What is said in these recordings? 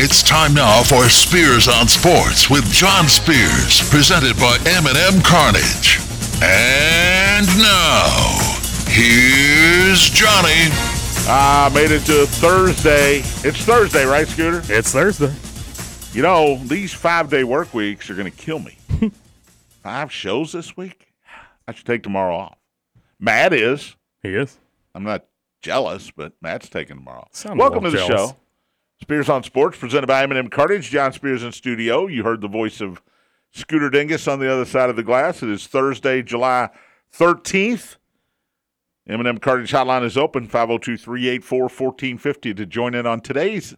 It's time now for Spears on Sports with John Spears, presented by M&M Cartage. And now, here's Johnny. I made it to Thursday. It's Thursday, right, Scooter? It's Thursday. You know, these five day work weeks are going to kill me. Five shows this week? I should take tomorrow off. Matt is. He is. I'm not jealous, but Matt's taking tomorrow. Sound Welcome to the jealous. show. Spears on Sports, presented by M&M Cartage. John Spears in studio. You heard the voice of Scooter Dingus on the other side of the glass. It is Thursday, July 13th. M&M Cartage Hotline is open, 502-384-1450 to join in on today's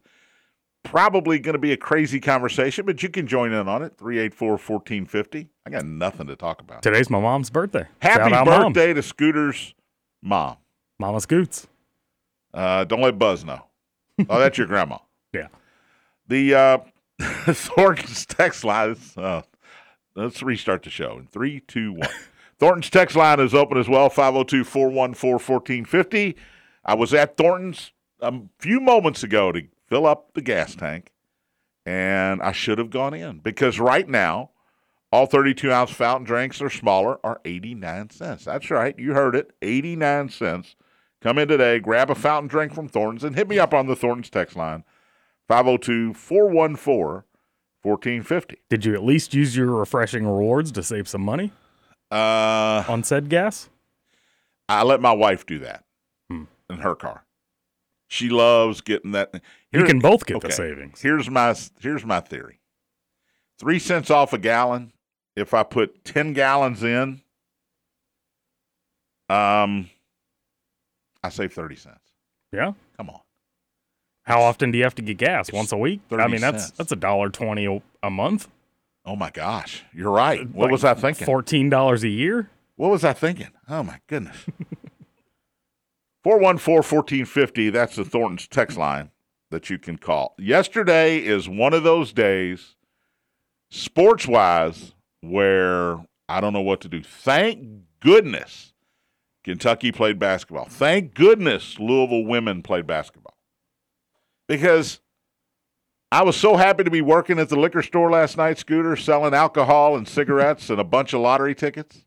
probably going to be a crazy conversation, but you can join in on it, 384-1450. I got nothing to talk about. Today's my mom's birthday. Happy Shout Mom. birthday to Scooter's mom. Mama Scoots. Uh, don't let Buzz know. Oh, that's your grandma. Yeah. The uh, Thornton's text line. Is, uh, let's restart the show in three, two, one. Thornton's text line is open as well 502 414 1450. I was at Thornton's a few moments ago to fill up the gas tank, and I should have gone in because right now, all 32 ounce fountain drinks or smaller are 89 cents. That's right. You heard it 89 cents. Come in today, grab a fountain drink from Thornton's, and hit me up on the Thornton's text line 502 414 1450. Did you at least use your refreshing rewards to save some money Uh, on said gas? I let my wife do that Hmm. in her car. She loves getting that. You can both get the savings. Here's my here's my theory. Three cents off a gallon. If I put ten gallons in, um, I save thirty cents. Yeah. Come on. How often do you have to get gas? Once a week? I mean, that's cents. that's a dollar twenty a- month. Oh my gosh, you're right. What Like was I thinking? Fourteen dollars a year. What was I thinking? Oh my goodness. 414-1450, that's the Thornton's text line that you can call. Yesterday is one of those days, sports wise, where I don't know what to do. Thank goodness Kentucky played basketball. Thank goodness Louisville women played basketball. Because I was so happy to be working at the liquor store last night, Scooter, selling alcohol and cigarettes and a bunch of lottery tickets.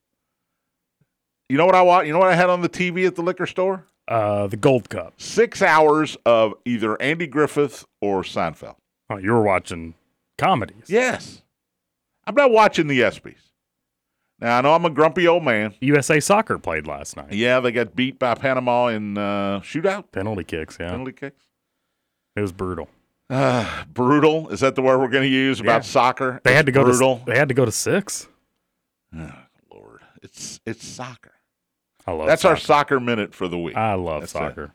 You know what I want? You know what I had on the TV at the liquor store? Uh, the Gold Cup. Six hours of either Andy Griffith or Seinfeld. Oh, you were watching comedies. Yes. I'm not watching the ESPYs. Now, I know I'm a grumpy old man. USA Soccer played last night. Yeah, they got beat by Panama in uh, shootout, Penalty kicks. Yeah, penalty kicks. It was brutal. Uh, brutal. Is that the word we're going to use about Yeah. soccer? They had to go brutal. to they had to go to six. Oh, Lord, it's it's soccer. I love That's our soccer. soccer minute for the week. I love That's it. soccer.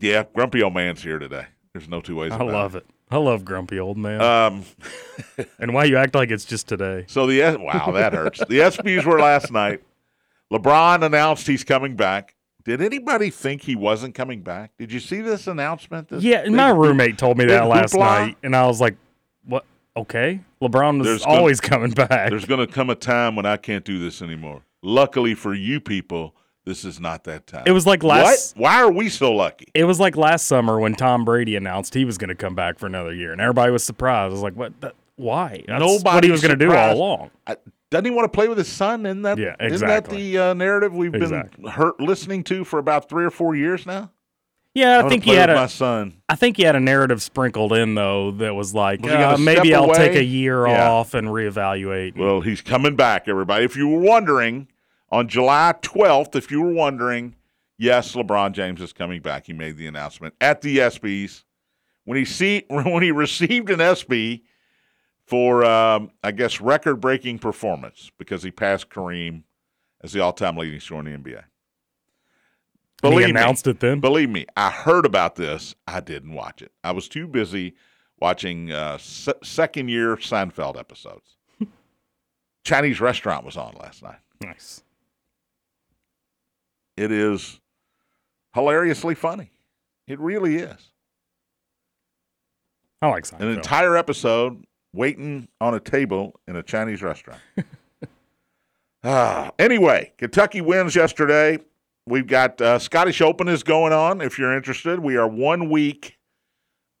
yeah, grumpy old man's here today. There's no two ways it. I love it. I love grumpy old man. Um, and why you act like it's just today? so the wow, that hurts. the ESPYS were last night. LeBron announced he's coming back. Did anybody think he wasn't coming back? Did you see this announcement? This Yeah, big- my roommate told me that last hoopla? night, and I was like, "What? Okay, LeBron There's gonna- always coming back." There's going to come a time when I can't do this anymore. Luckily for you people, this is not that time. It was like last. what? Why are we so lucky? It was like last summer when Tom Brady announced he was going to come back for another year, and everybody was surprised. I was like, "What? Why? That's what he was going to do all along." I, doesn't he want to play with his son? Isn't that, Yeah, isn't that the uh, narrative we've Exactly. been hurt, listening to for about three or four years now? Yeah, I, wanna think he had a. my son. I think he had a narrative sprinkled in though that was like, Was uh, maybe I'll take a year Yeah. off and reevaluate. Well, he's coming back, everybody. If you were wondering, on July 12th, if you were wondering, yes, LeBron James is coming back. He made the announcement at the ESPYS when he see when he received an ESPY for, um, I guess, record-breaking performance because he passed Kareem as the all-time leading scorer in the NBA. And he Believe me, announced it then. Believe me, I heard about this. I didn't watch it. I was too busy watching uh, se- second year Seinfeld episodes. Chinese restaurant was on last night. Nice. It is hilariously funny. It really is. I like Seinfeld. An entire episode waiting on a table in a Chinese restaurant. ah, anyway, Kentucky wins yesterday. We've got uh, Scottish Open is going on. If you're interested, we are one week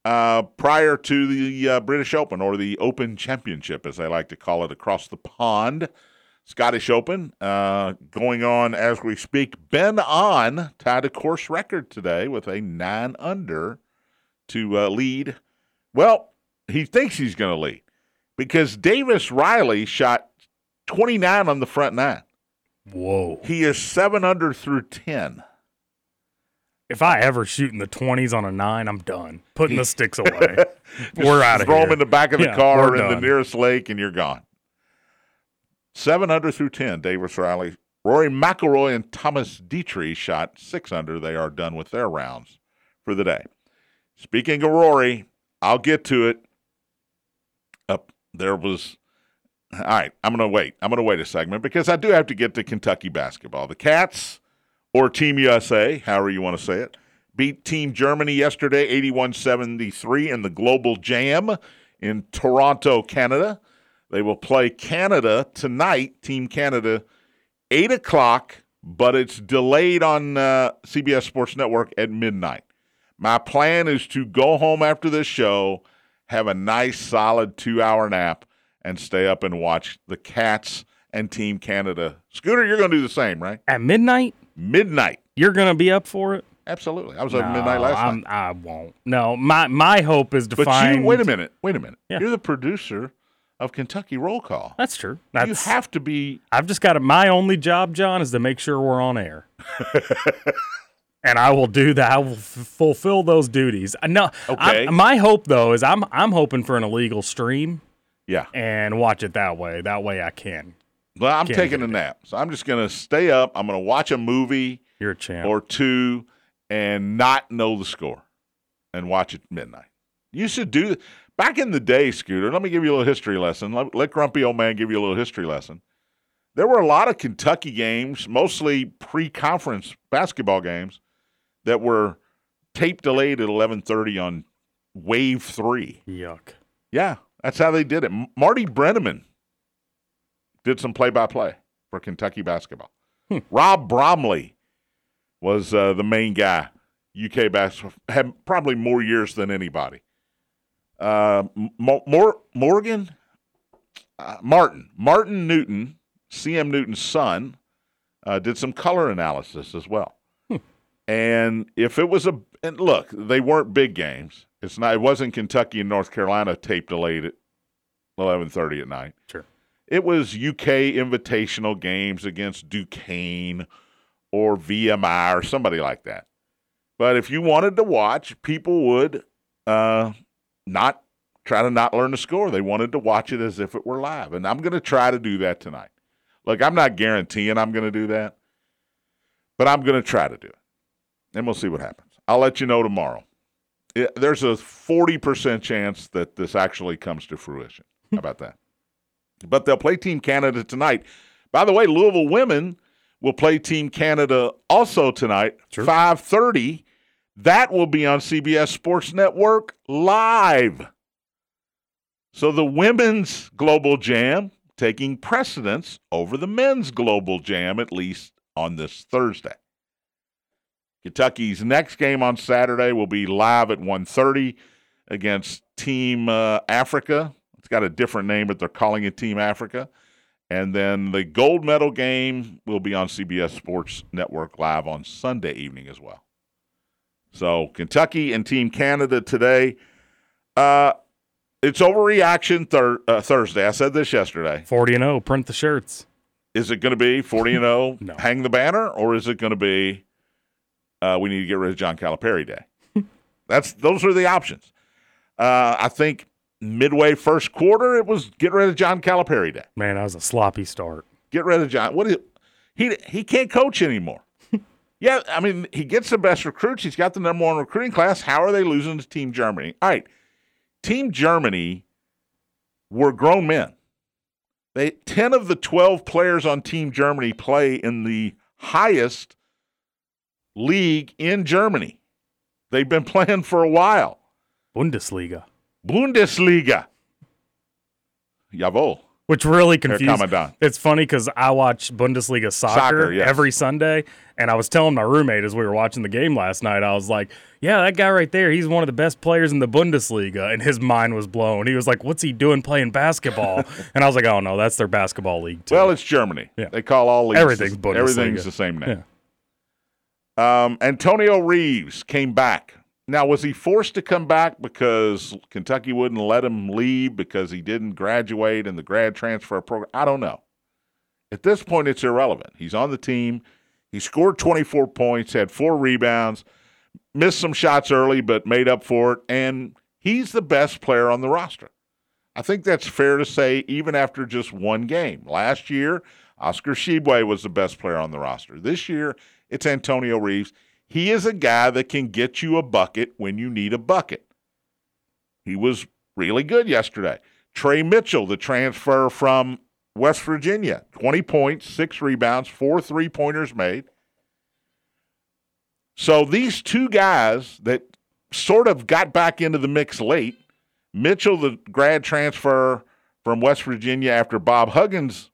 uh, prior to the uh, British Open or the Open Championship, as they like to call it across the pond. Scottish Open uh, going on as we speak. Ben An tied a course record today with a nine under to uh, lead. Well, he thinks he's going to lead because Davis Riley shot 29 on the front nine. Whoa. He is seven under through 10. If I ever shoot in the 20s on a nine, I'm done. Putting the sticks away. we're out of Throw them in the back of the Yeah, car in the nearest lake, and you're gone. Seven under through ten. Davis Riley, Rory McIlroy, and Thomas Detry shot six under. They are done with their rounds for the day. Speaking of Rory, I'll get to it. There was. All right, I'm going to wait. I'm going to wait a segment because I do have to get to Kentucky basketball. The Cats, or Team USA, however you want to say it, beat Team Germany yesterday 81 73 in the Global Jam in Toronto, Canada. They will play Canada tonight, Team Canada, 8 o'clock, but it's delayed on uh, CBS Sports Network at midnight. My plan is to go home after this show, have a nice, solid two hour nap, and stay up and watch the Cats and Team Canada. Scooter, you're going to do the same, right? At midnight, Midnight. you're going to be up for it? Absolutely. I was up No, midnight last I'm, night. I won't. No, my my hope is to But find. you, wait a minute. Wait a minute. Yeah. You're the producer of Kentucky Roll Call. That's true. That's, you have to be. I've just got to, my only job, John, is to make sure we're on air. and I will do that. I will f- fulfill those duties. Uh, I know. Okay. I, my hope though is I'm I'm hoping for an illegal stream Yeah. and watch it that way. That way I can. Well, I'm Can't taking a nap. So I'm just going to stay up. I'm going to watch a movie You're a champ. or two and not know the score and watch it midnight. You should do back in the day, Scooter. Let me give you a little history lesson. Let, let Grumpy Old Man give you a little history lesson. There were a lot of Kentucky games, mostly pre-conference basketball games, that were tape delayed at 11:30 on Wave Three. Yuck. Yeah, that's how they did it. Marty Brennaman did some play-by-play for Kentucky basketball. Rob Bromley was uh, the main guy. UK basketball had probably more years than anybody. Uh, M- Mor- Morgan uh, Martin Martin Newton, CM Newton's son, uh, did some color analysis as well. And if it was a and look, they weren't big games. It's not. It wasn't Kentucky and North Carolina tape delayed at eleven thirty at night. Sure. It was UK invitational games against Duquesne or VMI or somebody like that. But if you wanted to watch, people would uh, not try to not learn the score. They wanted to watch it as if it were live. And I'm going to try to do that tonight. Look, I'm not guaranteeing I'm going to do that, but I'm going to try to do it. And we'll see what happens. I'll let you know tomorrow. It, there's a 40% chance that this actually comes to fruition. How about that? But they'll play Team Canada tonight. By the way, Louisville women will play Team Canada also tonight, Sure. 5:30. That will be on CBS Sports Network live. So the women's Global Jam taking precedence over the men's Global Jam at least on this Thursday. Kentucky's next game on Saturday will be live at 1:30 against Team uh, Africa. It's got a different name, but they're calling it Team Africa. And then the gold medal game will be on CBS Sports Network live on Sunday evening as well. So Kentucky and Team Canada today. Uh, it's overreaction thir- uh, Thursday. I said this yesterday. 40 and 0. Print the shirts. Is it going to be 40 and 0, No. hang the banner, or is it going to be uh, we need to get rid of John Calipari Day? That's those are the options. Uh, I think midway first quarter it was get rid of John Calipari Day. Man, that was a sloppy start. Get rid of John. What is he? He can't coach anymore. yeah, I mean he gets the best recruits. He's got the number one recruiting class. How are they losing to Team Germany? All right, Team Germany were grown men. They ten of the twelve players on Team Germany play in the highest league in Germany. They've been playing for a while. Bundesliga. Bundesliga. Jawohl. which really confused. It's funny because I watch Bundesliga soccer, Soccer, yes. every Sunday, and I was telling my roommate as we were watching the game last night, I was like, "Yeah, that guy right there, he's one of the best players in the Bundesliga," and his mind was blown. He was like, "What's he doing playing basketball?" and I was like, "Oh no, that's their basketball league too." Well, it's Germany. Yeah. They call all leagues Everything's the- Bundesliga. everything's the same name. Um, Antonio Reeves came back. Now, was he forced to come back because Kentucky wouldn't let him leave because he didn't graduate in the grad transfer program? I don't know. At this point, it's irrelevant. He's on the team. He scored 24 points, had four rebounds, missed some shots early, but made up for it. And he's the best player on the roster. I think that's fair to say, even after just one game. Last year, Oscar Tshiebwe was the best player on the roster. This year, it's Antonio Reeves. He is a guy that can get you a bucket when you need a bucket. He was really good yesterday. Trey Mitchell, the transfer from West Virginia, 20 points, six rebounds, four three pointers made. So these two guys that sort of got back into the mix late Mitchell, the grad transfer from West Virginia after Bob Huggins,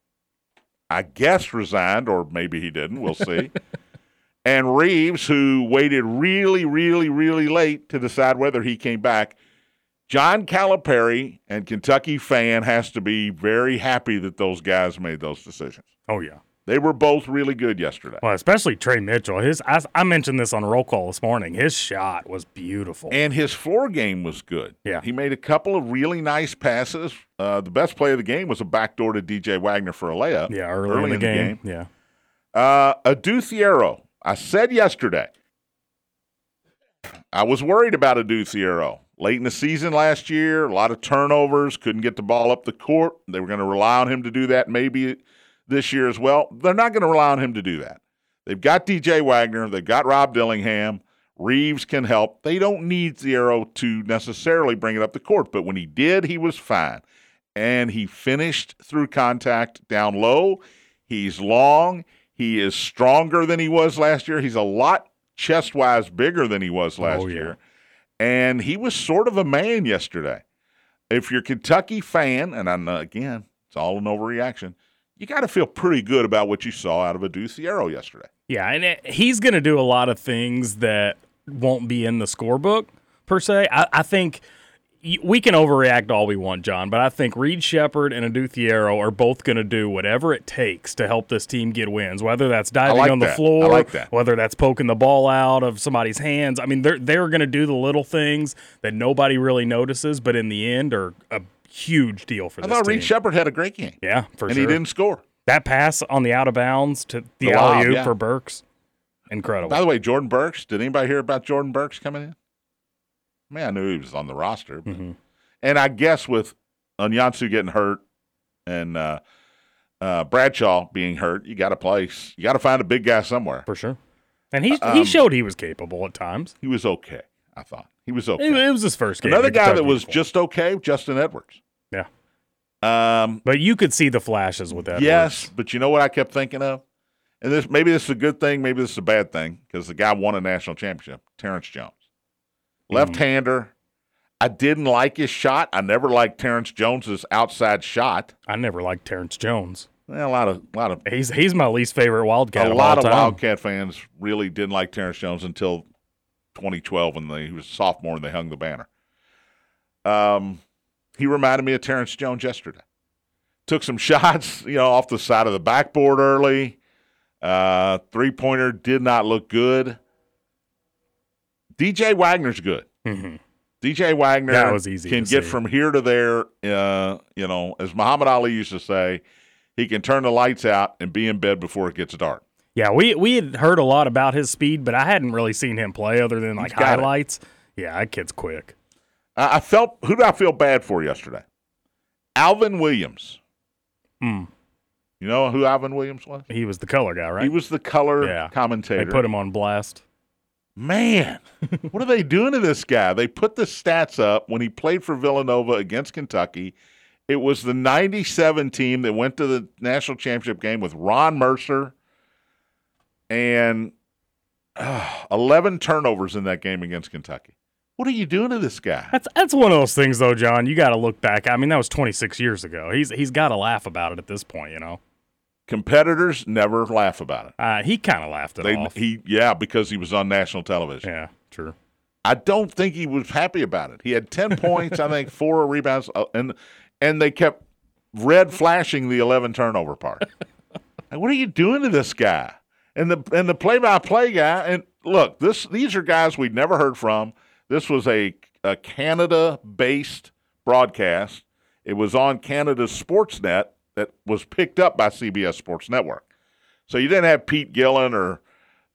I guess, resigned, or maybe he didn't. We'll see. and Reeves, who waited really, really, really late to decide whether he came back. John Calipari and Kentucky fan has to be very happy that those guys made those decisions. oh yeah. They were both really good yesterday. Well, especially Trey Mitchell. His I, I mentioned this on roll call this morning. His shot was beautiful. And his floor game was good. Yeah. He made a couple of really nice passes. Uh, the best play of the game was a backdoor to DJ Wagner for a layup. yeah, early, in the game. Yeah. Uh, Adou Thiero. I said yesterday, I was worried about Adou Thiero. Late in the season last year, a lot of turnovers, couldn't get the ball up the court. They were going to rely on him to do that maybe this year as well. They're not going to rely on him to do that. They've got DJ Wagner, they've got Rob Dillingham. Reeves can help. They don't need Thiero to necessarily bring it up the court, but when he did, he was fine. And he finished through contact down low. He's long. He is stronger than he was last year. He's a lot chest wise bigger than he was last Oh, yeah. year. And he was sort of a man yesterday. If you're a Kentucky fan, and I'm again, it's all an overreaction, you got to feel pretty good about what you saw out of Adou Thiero yesterday. Yeah, and it, he's going to do a lot of things that won't be in the scorebook per se. I, I think we can overreact all we want, John, but I think Reed Sheppard and Adou Thiero are both going to do whatever it takes to help this team get wins. Whether that's diving like on the that. Floor, like that. whether that's poking the ball out of somebody's hands. I mean, they're they're going to do the little things that nobody really notices, but in the end are a huge deal for I this thought team. Reed Sheppard had a great game, yeah, for and sure. And he didn't score. that pass on the out of bounds to the The alley oop yeah. for Burks, incredible. By the way, Jordan Burks, did anybody hear about Jordan Burks coming in? Man, I knew he was on the roster. but- Mhm. And I guess with Onyenso getting hurt and uh, uh, Bradshaw being hurt, you got to place. You got to find a big guy somewhere. for sure. And he Um, he showed he was capable at times. He was okay. I thought he was okay. It, it was his first game. Another guy that was before. just okay, Justin Edwards. Yeah. Um, but you could see the flashes with that. yes, but you know what I kept thinking of, and this maybe this is a good thing, maybe this is a bad thing because the guy won a national championship. Terrence Jones, Mm-hmm. left-hander. I didn't like his shot. I never liked Terrence Jones's outside shot. I never liked Terrence Jones. Well, a lot of a lot of He's he's my least favorite Wildcat. a of lot of time. Wildcat fans really didn't like Terrence Jones until 2012 when they, he was a sophomore and they hung the banner. Um, he reminded me of Terrence Jones yesterday. Took some shots, you know, off the side of the backboard early. Uh, three pointer did not look good. DJ Wagner's good. Mhm. DJ Wagner That was easy can get see. from here to there. Uh, you know, as Muhammad Ali used to say, he can turn the lights out and be in bed before it gets dark. Yeah, we we had heard a lot about his speed, but I hadn't really seen him play other than like got it. highlights. Yeah, that kid's quick. I, I felt who did I feel bad for yesterday? Alvin Williams. Hmm. You know who Alvin Williams was? He was the color guy, right? He was the color Yeah. commentator. they put him on blast. Man, what are they doing to this guy? They put the stats up when he played for Villanova against Kentucky. It was the 97 team that went to the national championship game with Ron Mercer and uh, 11 turnovers in that game against Kentucky. What are you doing to this guy? That's that's one of those things, though, John. You got to look back. I mean, that was 26 years ago. He's he's got to laugh about it at this point, you know. Competitors never laugh about it. Uh, he kind of laughed at it They, off. he, yeah, because he was on national television. yeah, true. I don't think he was happy about it. He had ten points, I think, four rebounds, uh, and and they kept red flashing the eleven turnover part. Like, what are you doing to this guy? And the and the play by play guy. And look, this these are guys we'd never heard from. This was a a Canada based broadcast. It was on Canada's Sportsnet that was picked up by CBS Sports Network. So you didn't have Pete Gillen or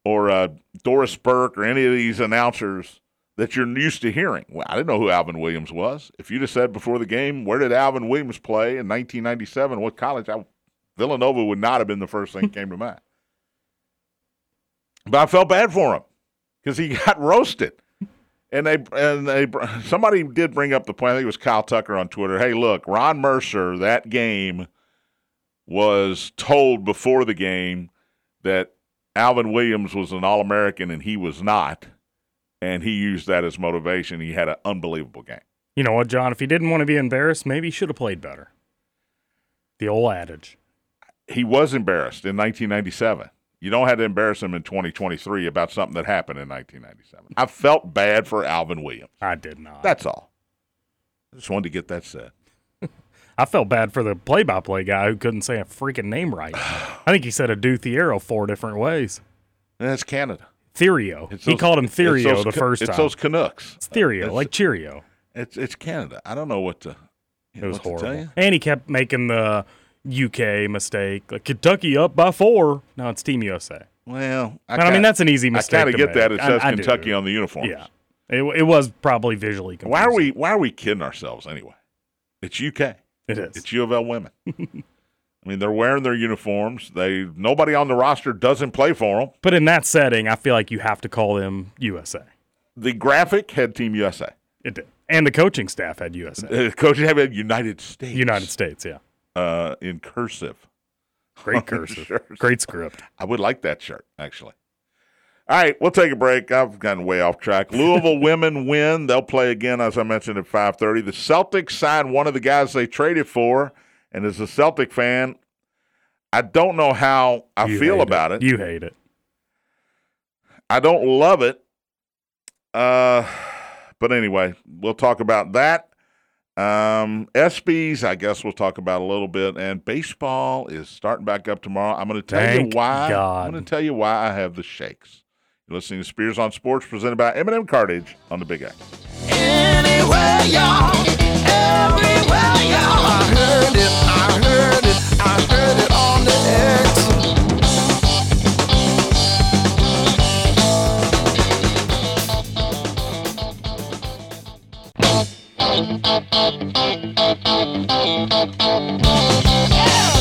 or uh, Doris Burke or any of these announcers that you're used to hearing. Well, I didn't know who Alvin Williams was. If you'd have said before the game, where did Alvin Williams play in 1997? What college? I, Villanova would not have been the first thing that came to mind. But I felt bad for him because he got roasted. And they and they somebody did bring up the point. I think it was Kyle Tucker on Twitter. Hey, look, Ron Mercer that game was told before the game that Alvin Williams was an All American and he was not, and he used that as motivation. He had an unbelievable game. You know what, John? If he didn't want to be embarrassed, maybe he should have played better. The old adage. He was embarrassed in 1997. You don't have to embarrass him in 2023 about something that happened in 1997. I felt bad for Alvin Williams. I did not. That's all. I just wanted to get that said. I felt bad for the play-by-play guy who couldn't say a freaking name right. I think he said a Duthiero four different ways. And that's Canada. Therio. It's he called him it's Therio those the first It's time. those Canucks. it's Therio, It's- like Cheerio. It's it's Canada. I don't know what to. It was horrible. And he kept making the UK mistake, like Kentucky up by four. No, it's Team USA. Well, I, And I mean, that's an easy mistake. I kind of get make. that. It I- says I do. Kentucky on the uniform. Yeah, it, it was probably visually. Confusing. Why are we Why are we kidding ourselves anyway? It's UK. It is. It's U of L women. I mean, they're wearing their uniforms. They nobody on the roster doesn't play for them. but in that setting, I feel like you have to call them USA. The graphic had Team USA. It did, and the coaching staff had USA. Uh, Coach have had United States. United States, yeah. uh, in cursive. Great cursive, great script. I would like that shirt actually. All right, we'll take a break. I've gotten way off track. Louisville women win. They'll play again, as I mentioned, at 5:30. The Celtics signed one of the guys they traded for, and as a Celtic fan, I don't know how I You feel about it. You hate it. I don't love it. Uh, but anyway, we'll talk about that. Um, ESPYs, I guess we'll talk about a little bit. And baseball is starting back up tomorrow. I'm going to tell Thank you why. God. I'm going to tell you why I have the shakes. You're listening to Spears on Sports, presented by M&M Cartage on the Big X. Anywhere, y'all. Everywhere, y'all. I heard it. I heard it. I heard it on the X.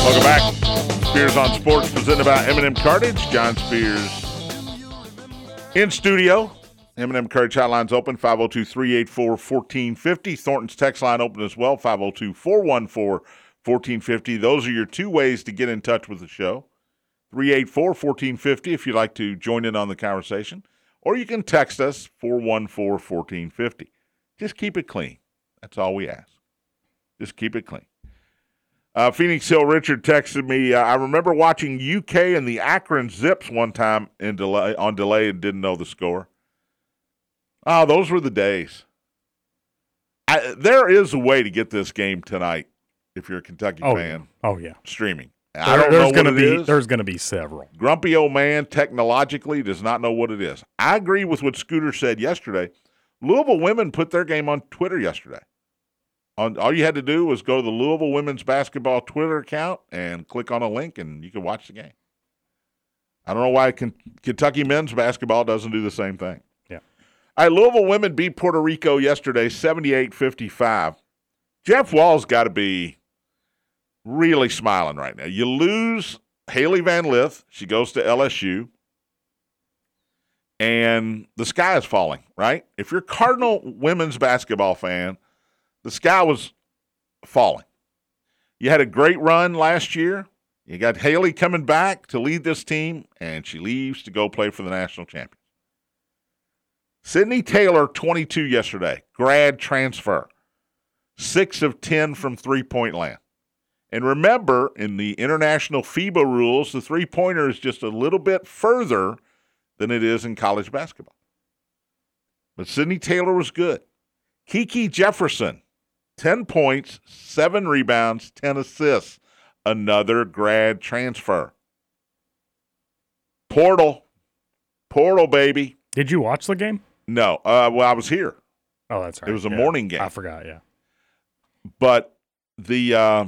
Welcome back. Spears on Sports, presented by M&M Cartage. John Spears in studio. M&M hotline's open, 502-384-1450. Thornton's text line open as well, 502-414-1450. Those are your two ways to get in touch with the show. 384-1450 if you'd like to join in on the conversation. Or you can text us, 414-1450. Just keep it clean. That's all we ask. Just keep it clean. Uh, Phoenix Hill Richard texted me. Uh, I remember watching UK and the Akron Zips one time in delay on delay and didn't know the score. Oh, those were the days. I, there is a way to get this game tonight if you're a Kentucky Oh, fan yeah. oh yeah. streaming. I don't there's know what be is. there's gonna be several. Grumpy old man technologically does not know what it is. I agree with what Scooter said yesterday. Louisville women put their game on Twitter yesterday. All you had to do was go to the Louisville women's basketball Twitter account and click on a link, and you could watch the game. I don't know why Kentucky men's basketball doesn't do the same thing. Yeah. All right, Louisville women beat Puerto Rico yesterday, 78-55. Jeff Walz's got to be really smiling right now. You lose Hailey Van Lith. She goes to LSU. And the sky is falling, right? If you're a Cardinal women's basketball fan, the sky was falling. You had a great run last year. You got Hailey coming back to lead this team, and she leaves to go play for the national champions. Sydney Taylor, 22 yesterday, grad transfer, six of 10 from three point land. And remember, in the international FIBA rules, the three pointer is just a little bit further than it is in college basketball. But Sydney Taylor was good. Kiki Jefferson, 10 points, seven rebounds, 10 assists. Another grad transfer. Portal. Portal, baby. Did you watch the game? No, uh, well, I was here, Oh, that's right. It was a Yeah. morning game. I forgot. Yeah. but the uh,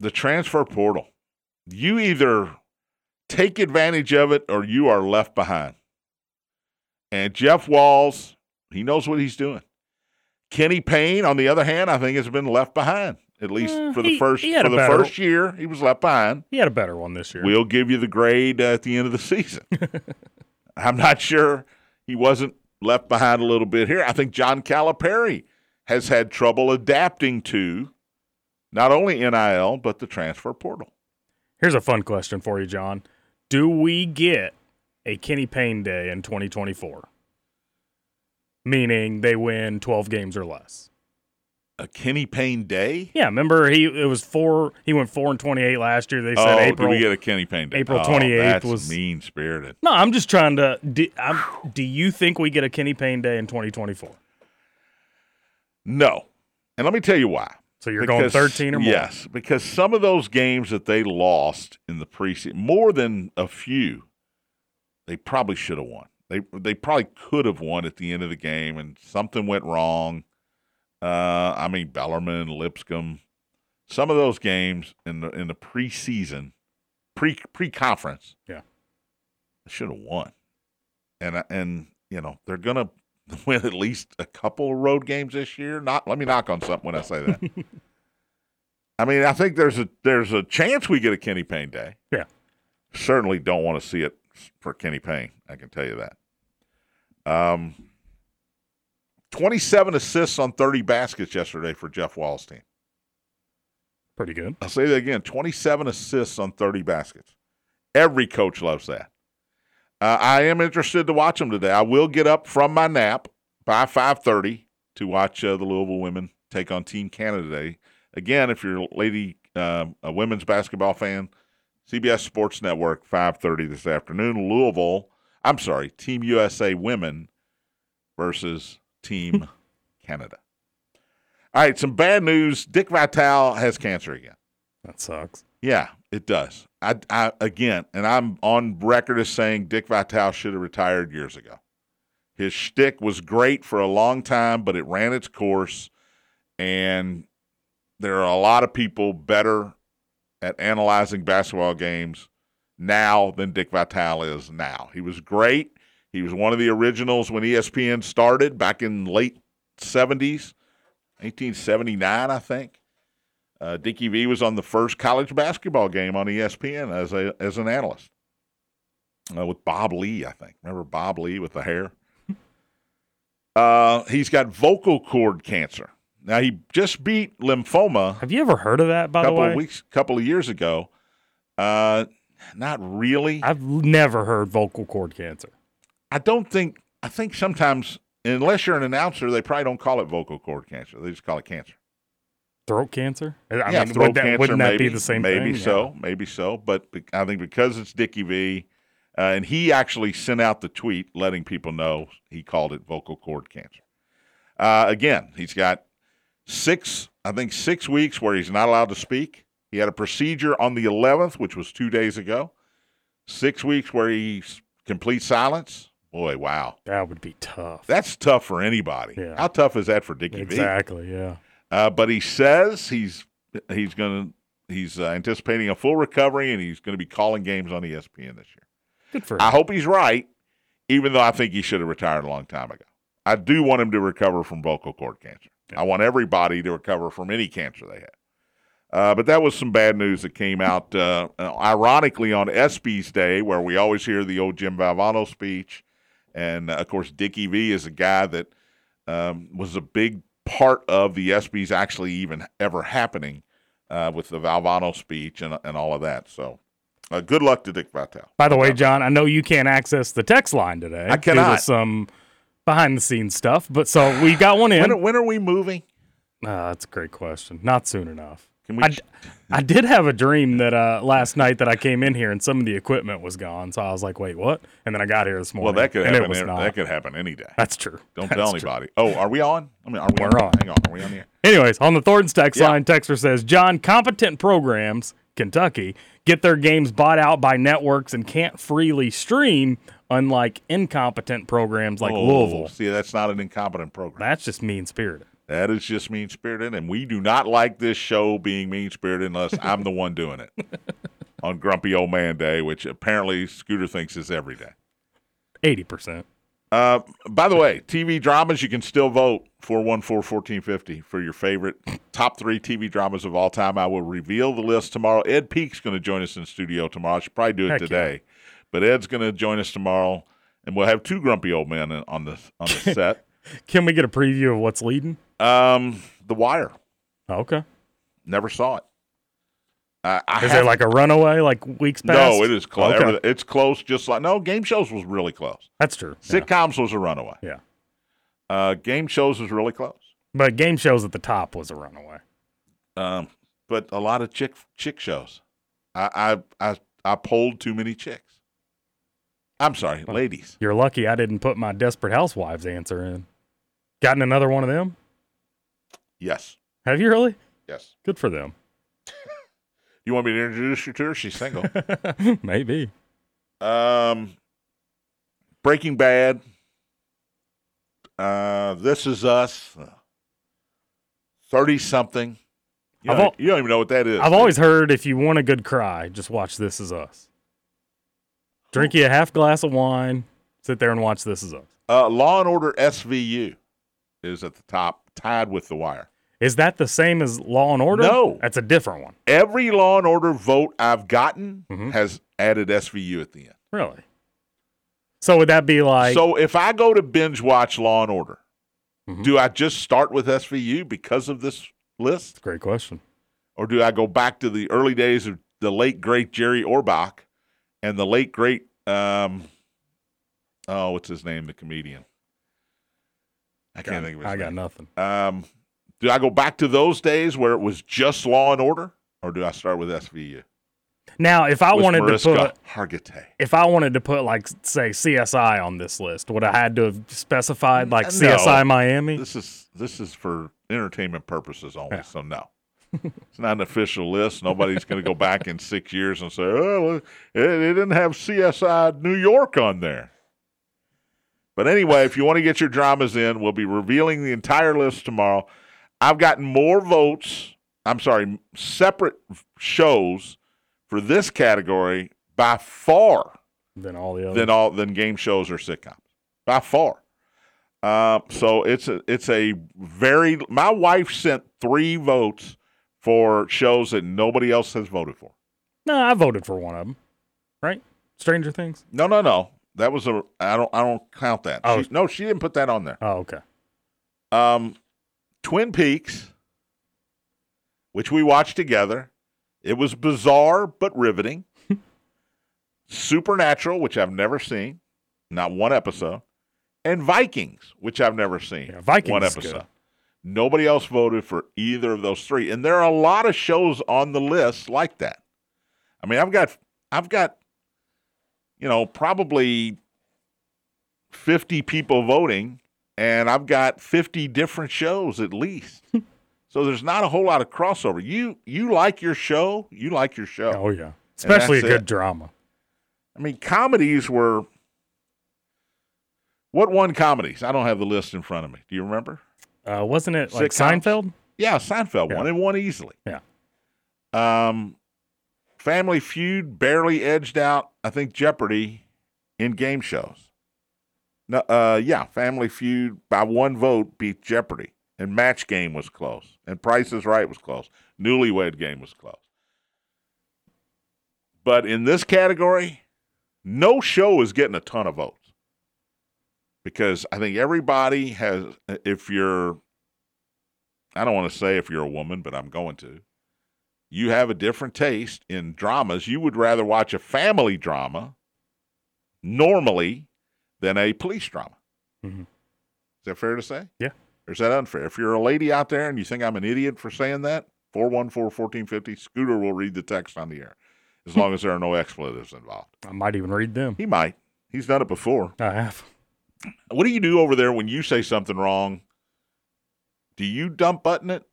the transfer portal, you either take advantage of it or you are left behind. And Jeff Walz, he knows what he's doing. Kenny Payne, on the other hand, I think has been left behind at least Eh, for the he- first he for the better- first year. He was left behind. He had a better one this year. We'll give you the grade at the end of the season. I'm not sure he wasn't left behind a little bit here. I think John Calipari has had trouble adapting to not only NIL but the transfer portal. Here's a fun question for you, John. Do we get a Kenny Payne day in 2024? Meaning they win 12 games or less. A Kenny Payne day? Yeah, remember he it was four. He went four and 28 last year. They said oh, April. we get a Kenny Payne day? April Oh, 28th that's was- mean spirited. no, I'm just trying to. Do, I'm, do you think we get a Kenny Payne day in 2024? No, and let me tell you why. So you're going Because- 13 or more. Yes, because some of those games that they lost in the preseason, more than a few, they probably should have won. They they probably could have won at the end of the game, and something went wrong. Uh, I mean, Bellarmine, Lipscomb, some of those games in the in the preseason, pre pre conference, Yeah. they should have won. And I- and you know they're gonna win at least a couple of road games this year. Not let me knock on something when I say that. I mean, I think there's a there's a chance we get a Kenny Payne day. Yeah. Certainly don't want to see it for Kenny Payne. I can tell you that. Um, 27 assists on 30 baskets yesterday for Jeff Wallstein. Pretty good. I'll say that again 27 assists on 30 baskets. Every coach loves that. Uh, I am interested to watch them today. I will get up from my nap by 5:30 to watch uh, the Louisville women take on Team Canada today. Again, if you're a lady um, a women's basketball fan, CBS Sports Network 5:30 this afternoon. Louisville, I'm sorry, Team USA women versus Team Canada. All right, some bad news. Dick Vitale has cancer again. That sucks. Yeah, it does. I, I again, and I'm on record as saying Dick Vitale should have retired years ago. His shtick was great for a long time, but it ran its course, and there are a lot of people better at analyzing basketball games now than Dick Vitale is now. He was great. He was one of the originals when ESPN started back in late 70s, 1979, I think. Uh, Dickie V was on the first college basketball game on ESPN as a as an analyst uh, with Bob Ley, I think. Remember Bob Ley with the hair? Uh, he's got vocal cord cancer. Now he just beat lymphoma Have you ever heard of that, by a the couple way? of weeks, couple of years ago. Uh, not really. I've never heard vocal cord cancer. I don't think. I think sometimes, unless you're an announcer, they probably don't call it vocal cord cancer. They just call it cancer. Throat cancer? I yeah, mean, throat would that, cancer. wouldn't maybe, that be the same thing? maybe thing? so, maybe so. But I think because it's Dickie V, uh, and he actually sent out the tweet letting people know he called it vocal cord cancer. Uh, again, he's got six, I think six weeks where he's not allowed to speak. He had a procedure on the 11th, which was two days ago. Six weeks where he's complete silence. Boy, wow, That would be tough. that's tough for anybody. Yeah. How tough is that for Dickie V? exactly, yeah. Uh, but he says he's he's going to he's uh, anticipating a full recovery and he's going to be calling games on ESPN this year. Good for him. I hope he's right, even though I think he should have retired a long time ago. I do want him to recover from vocal cord cancer. I want everybody to recover from any cancer they have. Uh, but that was some bad news that came out, uh, uh, ironically, on ESPY's Day, where we always hear the old Jim Valvano speech. And, uh, of course, Dickie V is a guy that um, was a big part of the ESPYs actually even ever happening uh, with the Valvano speech and, and all of that. So uh, good luck to Dick Vitale. By the way, John, I know you can't access the text line today. I cannot. some behind the scenes stuff. But so we got one in. When, are- when are we moving? Ah, that's a great question. Not soon enough. Can we? I, I did have a dream that uh, last night that I came in here and some of the equipment was gone. So I was like, wait, what? And then I got here this morning. well, that could happen. any-. That could happen any day. That's true. Don't That's tell true. anybody. Oh, are we on? I mean, are we We're on? on. Hang on. Are we on here? Anyways, on the Thornton's text Yeah. line, Texter says, John, competent programs, Kentucky, get their games bought out by networks and can't freely stream, unlike incompetent programs like oh, Louisville. See, that's not an incompetent program. That's just mean spirited. That is just mean spirited, and we do not like this show being mean spirited unless I'm the one doing it on Grumpy Old Man Day, which apparently Scooter thinks is every day. 80%. Uh, by the way, TV dramas, you can still vote 414 1450 for your favorite top three TV dramas of all time. I will reveal the list tomorrow. Ed Peak's going to join us in studio tomorrow. I should probably do it Heck yeah. today, but Ed's going to join us tomorrow, and we'll have two grumpy old men on the on the set. Can we get a preview of what's leading? Um, The Wire. Okay. Never saw it. I Is it like a runaway like weeks past? no? It is close. Okay. It's close. Just like no game shows was really close. That's true. Yeah. Sitcoms was a runaway. yeah. Uh, game shows was really close. But game shows at the top was a runaway. Um, but a lot of chick chick shows. I I I, I polled too many chicks. I'm sorry, ladies. You're lucky I didn't put my Desperate Housewives answer in. Gotten another one of them? Yes, Have you really? yes. Good for them. You want me to introduce you to her? She's single. Maybe. um, Breaking Bad. Uh, This Is Us. Thirty something. You, I've don't- al- you don't even know what that is. I've always heard if you want a good cry, just watch This Is Us. Drink you a half glass of wine, sit there and watch This Is Us. uh, Law and Order SVU is at the top, tied with The Wire. Is that the same as Law and Order? No. That's a different one. Every Law and Order vote I've gotten Mhm. has added SVU at the end. Really? So would that be like so if I go to binge watch Law and Order, Mhm. do I just start with SVU because of this list, great question. or do I go back to the early days of the late great Jerry Orbach and the late great um, oh, what's his name, the comedian? I can't think of his I got nothing. Um, do I go back to those days where it was just Law and Order, or do I start with SVU? Now, if I With wanted Mariska to put Hargitay. if I wanted to put like say CSI on this list, would I had to have specified like No. CSI Miami? This is this is for entertainment purposes only. Yeah. So no, it's not an official list. Nobody's going to go back in six years and say, "Oh, it, it didn't have CSI New York on there." But anyway, if you want to get your dramas in, we'll be revealing the entire list tomorrow. I've gotten more votes. I'm sorry, separate shows for this category by far Than all the other than all than game shows or sitcoms by far. Uh, so it's a it's a very. My wife sent three votes for shows that nobody else has voted for. no, I voted for one of them. Right? Stranger Things. No, no, no. That was a. I don't. I don't count that. Oh. She, no, she didn't put that on there. Oh, okay. Um, Twin Peaks, which we watched together. It was bizarre but riveting. Supernatural, which I've never seen, not one episode, and Vikings, which I've never seen, Yeah, Vikings one is episode. good. Nobody else voted for either of those three, and there are a lot of shows on the list like that. I mean, I've got, I've got, you know, probably fifty people voting, and I've got 50 different shows at least. so there's not a whole lot of crossover. You you like your show, you like your show. Oh yeah. Especially a good it. drama. I mean, comedies were what won comedies? I don't have the list in front of me. Do you remember? Uh, wasn't it like Sitcoms? Seinfeld? Yeah, Seinfeld won Yeah. and won easily. Yeah. Um, Family Feud barely edged out. I think Jeopardy in game shows. No, uh, yeah, Family Feud by one vote beat Jeopardy, and Match Game was close, and Price is Right was close. Newlywed Game was close. But in this category, no show is getting a ton of votes because I think everybody has. If you're, I don't want to say if you're a woman, but I'm going to. You have a different taste in dramas. You would rather watch a family drama normally than a police drama. Mhm. Is that fair to say? Yeah. Or is that unfair? If you're a lady out there and you think I'm an idiot for saying that, 414 1450, Scooter will read the text on the air as long as there are no expletives involved. I might even read them. He might. He's done it before. I have. What do you do over there when you say something wrong? Do you dump button it?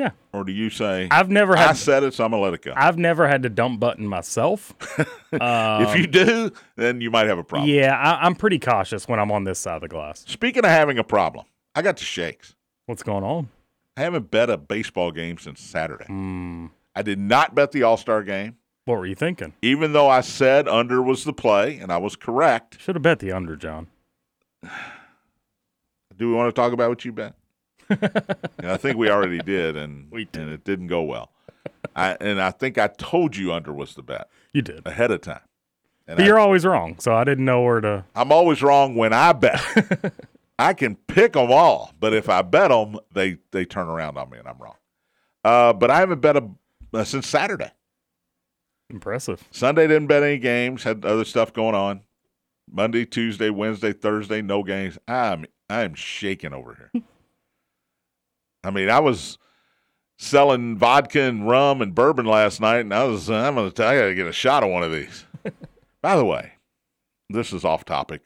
Yeah. Or do you say, I've never I had. said it, so I'm to let it go? I've never had to dump button myself. if you do, then you might have a problem. Um, Yeah, I, I'm pretty cautious when I'm on this side of the glass. Speaking of having a problem, I got the shakes. What's going on? I haven't bet a baseball game since Saturday. Hmm. I did not bet the All Star game, What were you thinking? even though I said under was the play, and I was correct. Should have bet the under, John. Do we want to talk about what you bet? I think we already did, and did. and it didn't go well. I and I think I told you under was the bet You did. ahead of time. And But I, you're always wrong, so I didn't know where to. I'm always wrong when I bet. I can pick them all, but if I bet them, they they turn around on me, and I'm wrong. Uh, but I haven't bet a, uh, since Saturday. Impressive. Sunday didn't bet any games. Had other stuff going on. Monday, Tuesday, Wednesday, Thursday, no games. I'm I'm shaking over here. I mean, I was selling vodka and rum and bourbon last night, and I was uh, I'm gonna tell you, I gotta get a shot of one of these. By the way, this is off topic,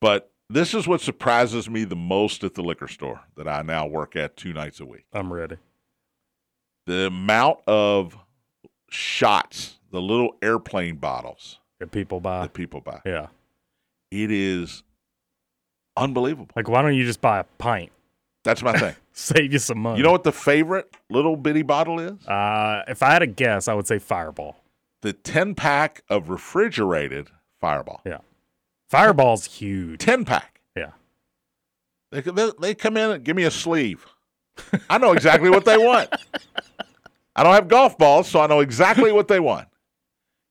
but this is what surprises me the most at the liquor store that I now work at two nights a week I'm ready. the amount of shots, the little airplane bottles That people buy. that people buy. Yeah. It is unbelievable. Like, why don't you just buy a pint? That's my thing. Save you some money. you know what the favorite little bitty bottle is? Uh, if I had a guess, I would say Fireball. The 10 pack of refrigerated Fireball. Yeah. Fireball's huge. 10 pack. Yeah. They, they, they come in and give me a sleeve. I know exactly what they want. I don't have golf balls, so I know exactly what they want.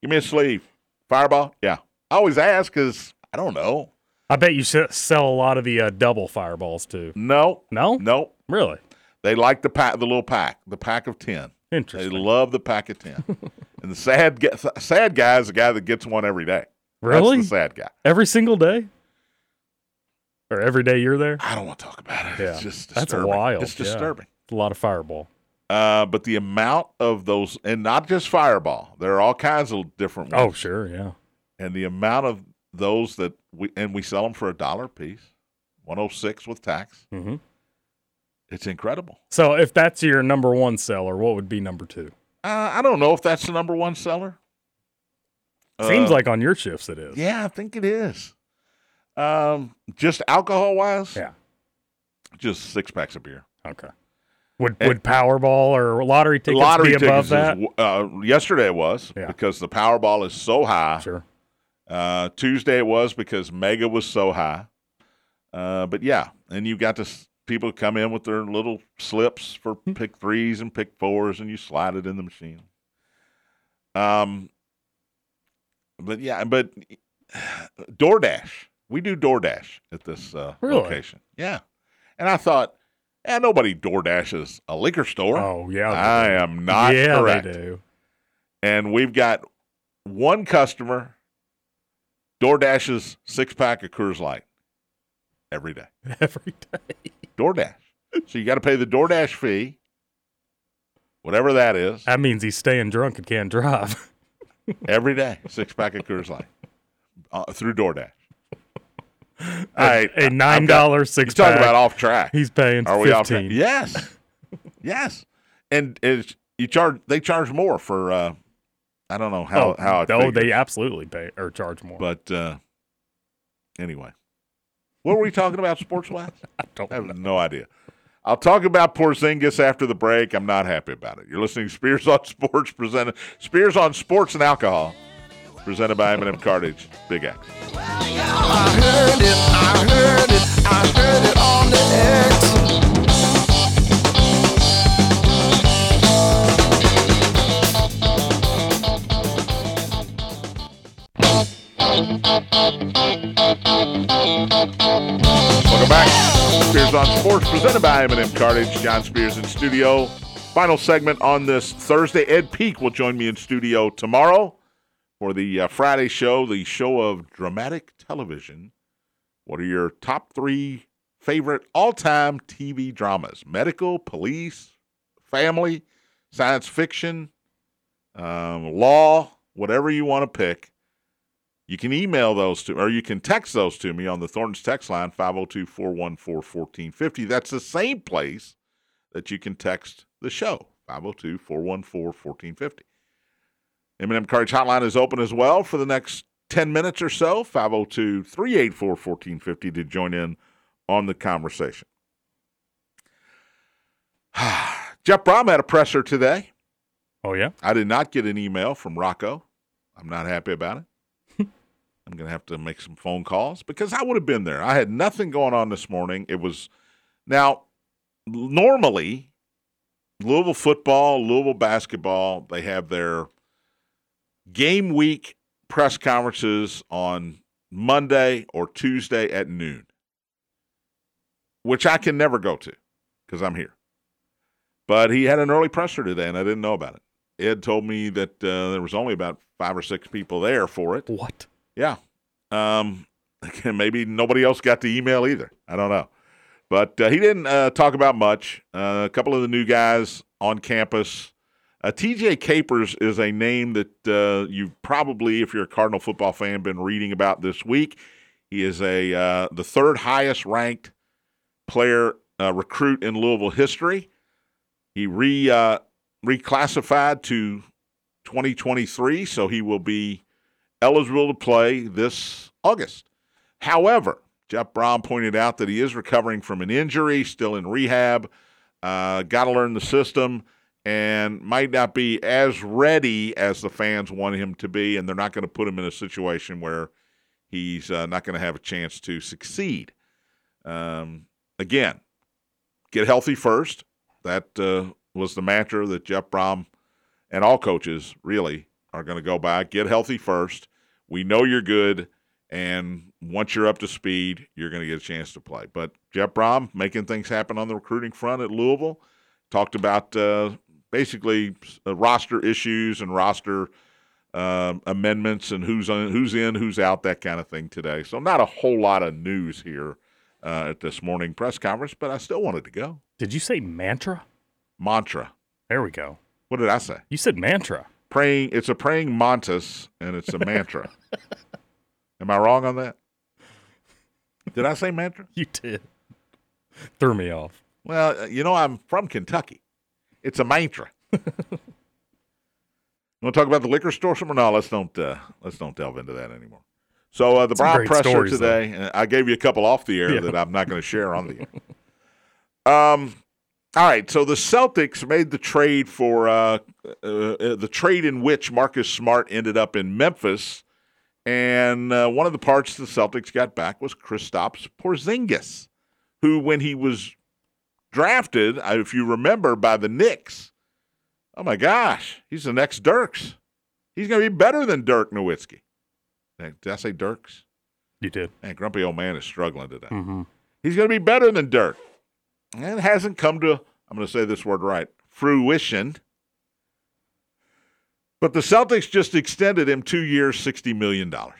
Give me a sleeve. Fireball? Yeah. I always ask because I don't know. I bet you sell a lot of the uh, double Fireballs too. No, No? no. Really? They like the pack, the little pack, the pack of ten. Interesting. They love the pack of ten. and the sad, sad guy is the guy that gets one every day. Really? That's the sad guy. Every single day? Or every day you're there? I don't want to talk about it. Yeah. It's just That's disturbing. wild. It's yeah. disturbing. A lot of Fireball. Uh, but the amount of those, and not just Fireball, there are all kinds of different Oh, sure. Yeah. And the amount of those that we and we sell them for a dollar a piece, one hundred six with tax. hmm It's incredible. So if that's your number one seller, what would be number two? Uh, I don't know if that's the number one seller. Seems Uh, like on your shifts it is. Yeah, I think it is. Um, just alcohol wise, Yeah. just six packs of beer. Okay. Would And- would Powerball or lottery tickets Lottery be above is that? uh, yesterday it was Yeah. because the Powerball is so high. Sure. Uh, Tuesday it was because Mega was so high. Uh, but yeah, and you got this people come in with their little slips for Hmm. pick threes and pick fours, and you slide it in the machine. Um, but yeah, but DoorDash, we do DoorDash at this uh, Really? location. Yeah, and I thought, eh, nobody DoorDashes a liquor store. Oh yeah. I am not yeah, correct they do. and we've got one customer DoorDash's six pack of Coors Light every day. Every day. DoorDash. So you got to pay the DoorDash fee, whatever that is, That means he's staying drunk and can't drive. every day. Six pack of Coors Light uh, through DoorDash. All right, a nine dollar six talk about off track. he's paying Are we off track? Yes, yes. And it's, you charge. They charge more for. Uh, I don't know how oh, how it oh, they absolutely pay or charge more. But uh, anyway, what were we talking about sports wise? I don't I have know. no idea. I'll talk about Porzingis after the break. I'm not happy about it. You're listening to Spears on Sports presented Spears on Sports and Alcohol presented by M&M Cartage. Big X. I heard it, I heard it, I heard it on the X. Welcome back. Spears on Sports presented by M&M Cartage. John Spears in studio. Final segment on this Thursday. Ed Peak will join me in studio tomorrow for the uh, Friday show, the show of dramatic television What are your top three favorite all time TV dramas? Medical, police, family, science fiction, um, law, whatever you want to pick. You can email those to, or you can text those to me on the Thornton's text line, 502 414 1450. That's the same place that you can text the show, 502 414 1450. M&M Cartage Hotline is open as well for the next 10 minutes or so, 502 384 1450 to join in on the conversation. Jeff Brohm had a presser today. Oh yeah. I did not get an email from Rocco. I'm not happy about it. I'm going to have to make some phone calls because I would have been there. I had nothing going on this morning. It was now normally Louisville football, Louisville basketball, they have their game week press conferences on Monday or Tuesday at noon, which I can never go to because I'm here. But he had an early presser today, and I didn't know about it. Ed told me that uh, there was only about five or six people there for it. What? Yeah. Um, maybe nobody else got the email either. I don't know. But uh, he didn't uh, talk about much. Uh, a couple of the new guys on campus. Uh, TJ Capers is a name that uh, you've probably, if you're a Cardinal football fan, been reading about this week. He is a uh, the third highest ranked player recruit in Louisville history. He re reclassified to 2023, so he will be eligible to play this August. However, Jeff Brohm pointed out that he is recovering from an injury, still in rehab, uh, got to learn the system, and might not be as ready as the fans want him to be, and they're not going to put him in a situation where he's uh, not going to have a chance to succeed. Um, again, get healthy first. That uh, was the mantra that Jeff Brohm and all coaches really are going to go back. Get healthy first. We know you're good, and once you're up to speed, you're going to get a chance to play. But Jeff Brohm making things happen on the recruiting front at Louisville. Talked about uh, basically uh, roster issues and roster uh, amendments and who's on, who's in, who's out, that kind of thing today. So not a whole lot of news here uh, at this morning press conference, but I still wanted to go. Did you say mantra? Mantra. There we go. What did I say? You said mantra. Praying. It's a praying mantis, and it's a mantra. Am I wrong on that? Did I say mantra? You did. Threw me off. Well, uh, you know, I'm from Kentucky. It's a mantra. you want to talk about the liquor store? Some no, let's don't uh, let's don't delve into that anymore. So uh, the great presser stories, today, uh, I gave you a couple off the air Yeah. that I'm not going to share on the air. Um, all right, so the Celtics made the trade for uh, uh, uh, the trade in which Marcus Smart ended up in Memphis, and uh, one of the parts the Celtics got back was Kristaps Porzingis, who, when he was drafted, uh, if you remember, by the Knicks, oh my gosh, he's the next Dirks. He's going to be better than Dirk Nowitzki. Did I say Dirks? You did. Man, grumpy old man is struggling today. Mm-hmm. He's going to be better than Dirk. And hasn't come to, I'm going to say this word right, fruition. But the Celtics just extended him two years, $60 million. Oh,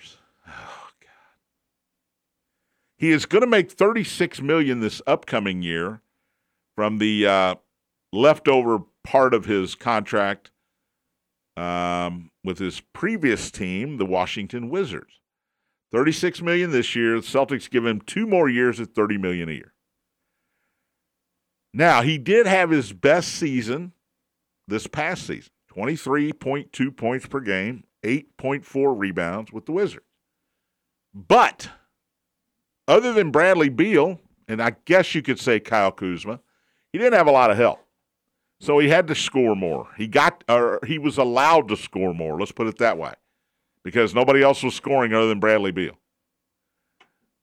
God. He is going to make 36 million this upcoming year from the uh, leftover part of his contract um, with his previous team, the Washington Wizards. 36 million this year. The Celtics give him two more years at 30 million a year. Now, he did have his best season this past season. 23.2 points per game, 8.4 rebounds with the Wizards. But other than Bradley Beal, and I guess you could say Kyle Kuzma, he didn't have a lot of help. So he had to score more. He got or he was allowed to score more, let's put it that way. Because nobody else was scoring other than Bradley Beal.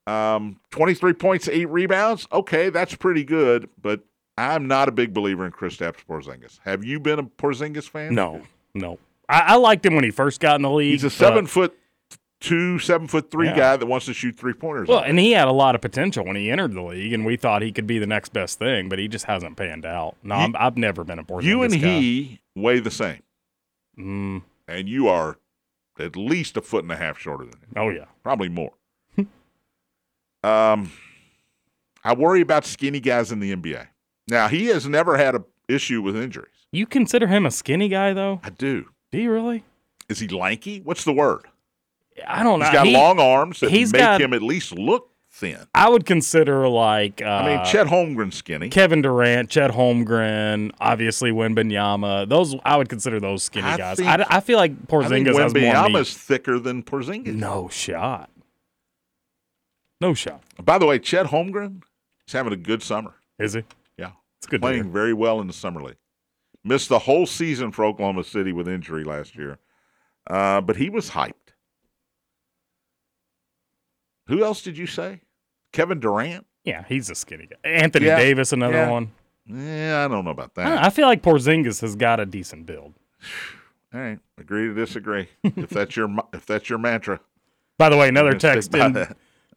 Um, 23 points, eight rebounds. Okay, that's pretty good, but I'm not a big believer in Kristaps Porzingis. Have you been a Porzingis fan? No, no. I, I liked him when he first got in the league. He's a seven foot two, seven foot three Yeah. guy that wants to shoot three pointers. Well, and he had a lot of potential when he entered the league, and we thought he could be the next best thing, but he just hasn't panned out. No, You- I'm, I've never been a Porzingis fan. you and guy. he weigh the same, Mm, and you are at least a foot and a half shorter than him. oh yeah. probably more. Um, I worry about skinny guys in the NBA. Now he has never had a issue with injuries. You consider him a skinny guy though? I do. Do you really? Is he lanky? What's the word? I don't know. He's got He- long arms that make got- him at least look thin. I would consider like uh, I mean, Chet Holmgren skinny. Kevin Durant, Chet Holmgren, obviously Wembanyama. Those I would consider those skinny I guys. think- I, I feel like I think Porzingis has more meat. Thicker than Porzingis. No shot. No shot. By the way, Chet Holmgren is having a good summer. Is he? It's good. playing very well in the summer league. Missed the whole season for Oklahoma City with injury last year, uh, but he was hyped. Who else did you say? Kevin Durant? Yeah, he's a skinny guy. Anthony Yeah. Davis, another Yeah. one. Yeah, I don't know about that. don't I feel like Porzingis has got a decent build. All right, agree to disagree. if that's your if that's your mantra, By the way, another text in,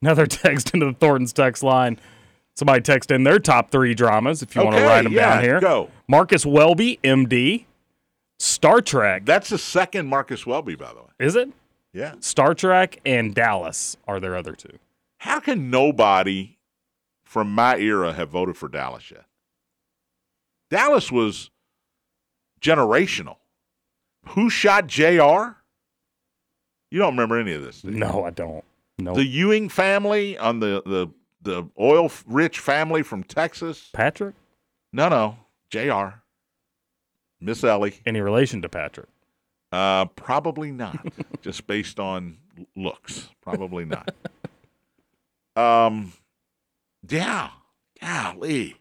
another text into the Thornton's text line. Somebody text in their top three dramas if you want to write them yeah, down here. go. Marcus Welby, MD, Star Trek. That's the second Marcus Welby, by the way. Is it? Yeah. Star Trek and Dallas are their other two. How can nobody from my era have voted for Dallas yet? Dallas was generational. Who shot JR? You don't remember any of this. do you? No, I don't. No. The Ewing family on the the the oil rich family from Texas. Patrick? No, no, JR. Miss Ellie. Any relation to Patrick? Uh, probably not. just based on looks, probably not. Um, yeah, golly.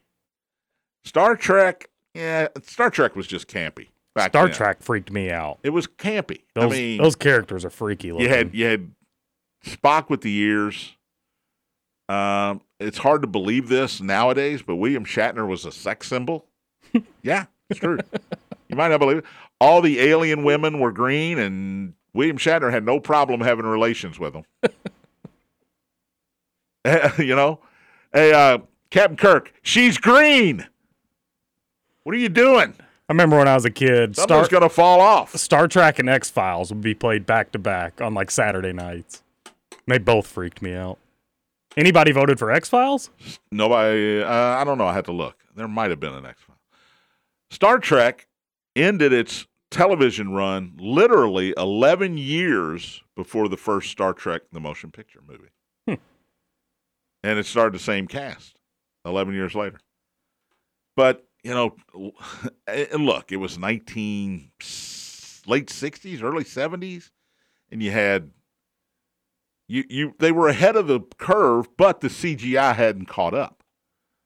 Star Trek. Yeah, Star Trek was just campy. Back Star then. Trek freaked me out. It was campy. Those, I mean, those characters are freaky looking. you had you had Spock with the ears. Um, it's hard to believe this nowadays, but William Shatner was a sex symbol. yeah, it's true. you might not believe it. All the alien women were green, and William Shatner had no problem having relations with them. you know, hey, uh, Captain Kirk, she's green. What are you doing? I remember when I was a kid, Star, gonna fall off. Star Trek and X Files would be played back to back on like Saturday nights. They both freaked me out. Anybody voted for X Files? Nobody. Uh, I don't know. I had to look. There might have been an X File. Star Trek ended its television run literally 11 years before the first Star Trek the motion picture movie, and it started the same cast 11 years later. But you know, and look, it was 19 late 60s, early 70s, and you had you you they were ahead of the curve, but the CGI hadn't caught up.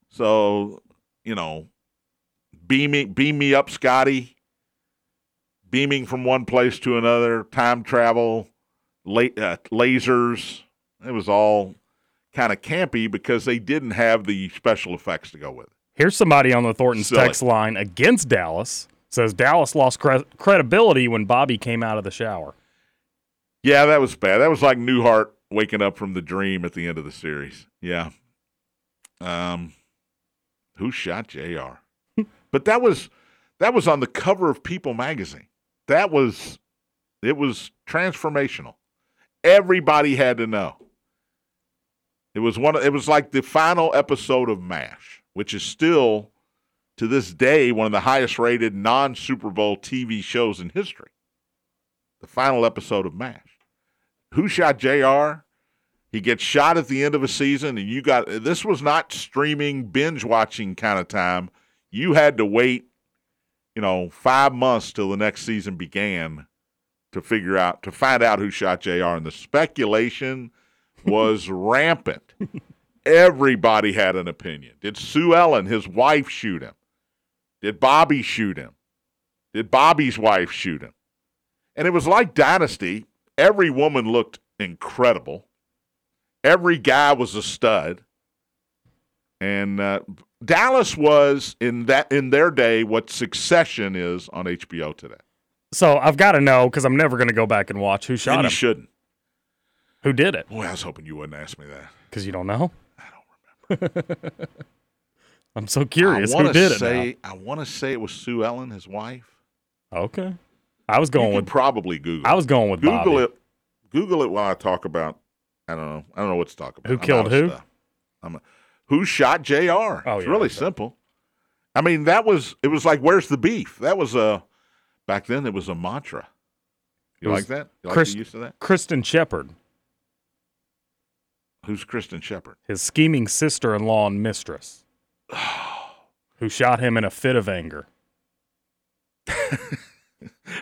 So, you know, beaming beam me up, Scotty. Beaming from one place to another, time travel, la- uh, lasers. It was all kind of campy because they didn't have the special effects to go with it. Here's somebody on the Thornton's Silly. text line against Dallas. Says Dallas lost cre- credibility when Bobby came out of the shower. Yeah, that was bad. That was like Newhart waking up from the dream at the end of the series. Yeah. Um, who shot JR but that was that was on the cover of People magazine. That was it was transformational. Everybody had to know. It was one. Of, it was like the final episode of MASH, which is still to this day one of the highest rated non Super Bowl TV shows in history. The final episode of MASH. Who shot JR? He gets shot at the end of a season, and you got this was not streaming, binge watching kind of time. You had to wait, you know, five months till the next season began to figure out to find out who shot JR. And the speculation was rampant. Everybody had an opinion. Did Sue Ellen, his wife, shoot him? Did Bobby shoot him? Did Bobby's wife shoot him? And it was like Dynasty. Every woman looked incredible. Every guy was a stud. And uh, Dallas was in that in their day what Succession is on HBO today. So I've got to know because I'm never going to go back and watch who shot and you him. shouldn't. Who did it? Boy, I was hoping you wouldn't ask me that. Because you don't know. I don't remember. I'm so curious. Who did it? say I want to say it was Sue Ellen, his wife. Okay. I was going with. probably Google. I was going with Google Bobby. it. Google it while I talk about. I don't know. I don't know what to talk about. Who I'm killed who? I'm a, who shot JR Oh, it's yeah, really okay. simple. I mean, that was it was like where's the beef? That was a back then it was a mantra. You like that? You like Chris- the use of that? Kristin Shepard, Who's Kristin Shepard? his scheming sister-in-law and mistress, who shot him in a fit of anger.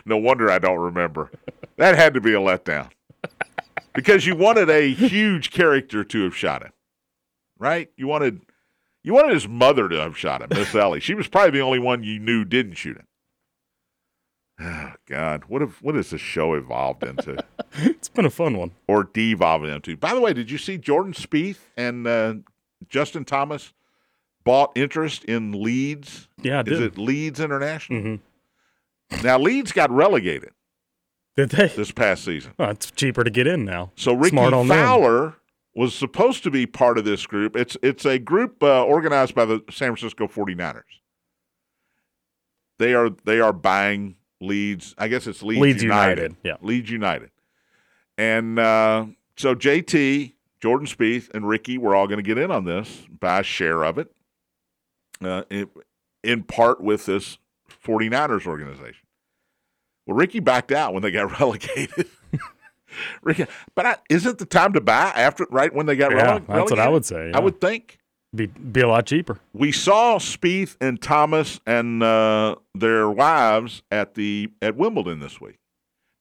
No wonder I don't remember. that had to be a letdown. Because you wanted a huge character to have shot him. Right? You wanted you wanted his mother to have shot him, Miss Ellie. She was probably the only one you knew didn't shoot him. Oh God. What have what has this show evolved into? It's been a fun one. or devolved into? By the way, did you see Jordan Spieth and uh, Justin Thomas bought interest in Leeds? Yeah, I Is did. it Leeds International? hmm Now Leeds got relegated Did they? this past season. Oh, it's cheaper to get in now. So Rickie on them. Fowler was supposed to be part of this group. It's it's a group uh, organized by the San Francisco 49ers. They are they are buying Leeds. I guess it's Leeds, Leeds United. United, yeah. Leeds United. And uh, so JT, Jordan Spieth, and Rickie were all going to get in on this, buy a share of it, uh, in, in part with this 49ers organization. Well, Rickie backed out when they got relegated. Rickie, but I, isn't the time to buy after right when they got Yeah, rele- that's what I would say. I would think be be a lot cheaper. we saw Spieth and Thomas and uh, their wives at the at Wimbledon this week.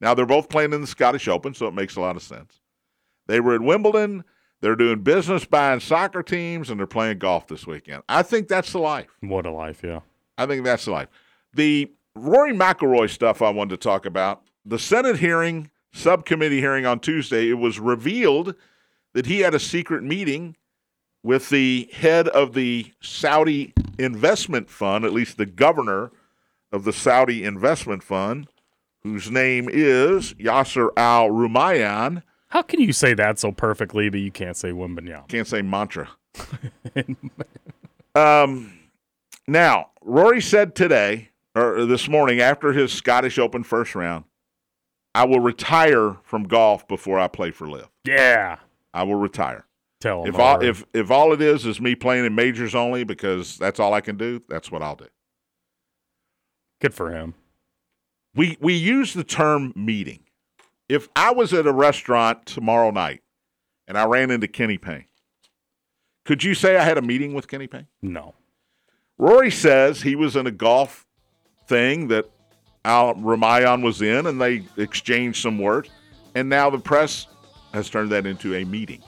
Now they're both playing in the Scottish Open, so it makes a lot of sense. They were at Wimbledon. They're doing business buying soccer teams, and they're playing golf this weekend. I think that's the life. What a life, yeah. I think that's the life. The Rory McIlroy stuff I wanted to talk about. The Senate hearing, subcommittee hearing on Tuesday, it was revealed that he had a secret meeting with the head of the Saudi investment fund, at least the governor of the Saudi investment fund, whose name is Yasser Al Rumayyan. How can you say that so perfectly, but you can't say Wimbenyam? Can't say mantra. um, now, Rory said today, or this morning, after his Scottish Open first round, I will retire from golf before I play for LIV. Yeah. I will retire. Tell him. If all if if all it is is me playing in majors only because that's all I can do, that's what I'll do. Good for him. We we use the term meeting. If I was at a restaurant tomorrow night and I ran into Kenny Payne, could you say I had a meeting with Kenny Payne? No. Rory says he was in a golf thing that Al Rumayyan was in, and they exchanged some words, and now the press has turned that into a meeting.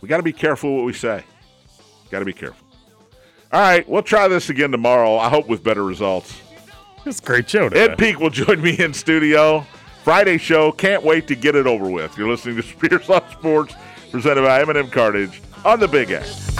We got to be careful what we say. Got to be careful. All right, we'll try this again tomorrow. I hope with better results. It's a great show today. Ed Peak will join me in studio. Friday show. Can't wait to get it over with. You're listening to Spears on Sports, presented by M&M Cartage on the Big X.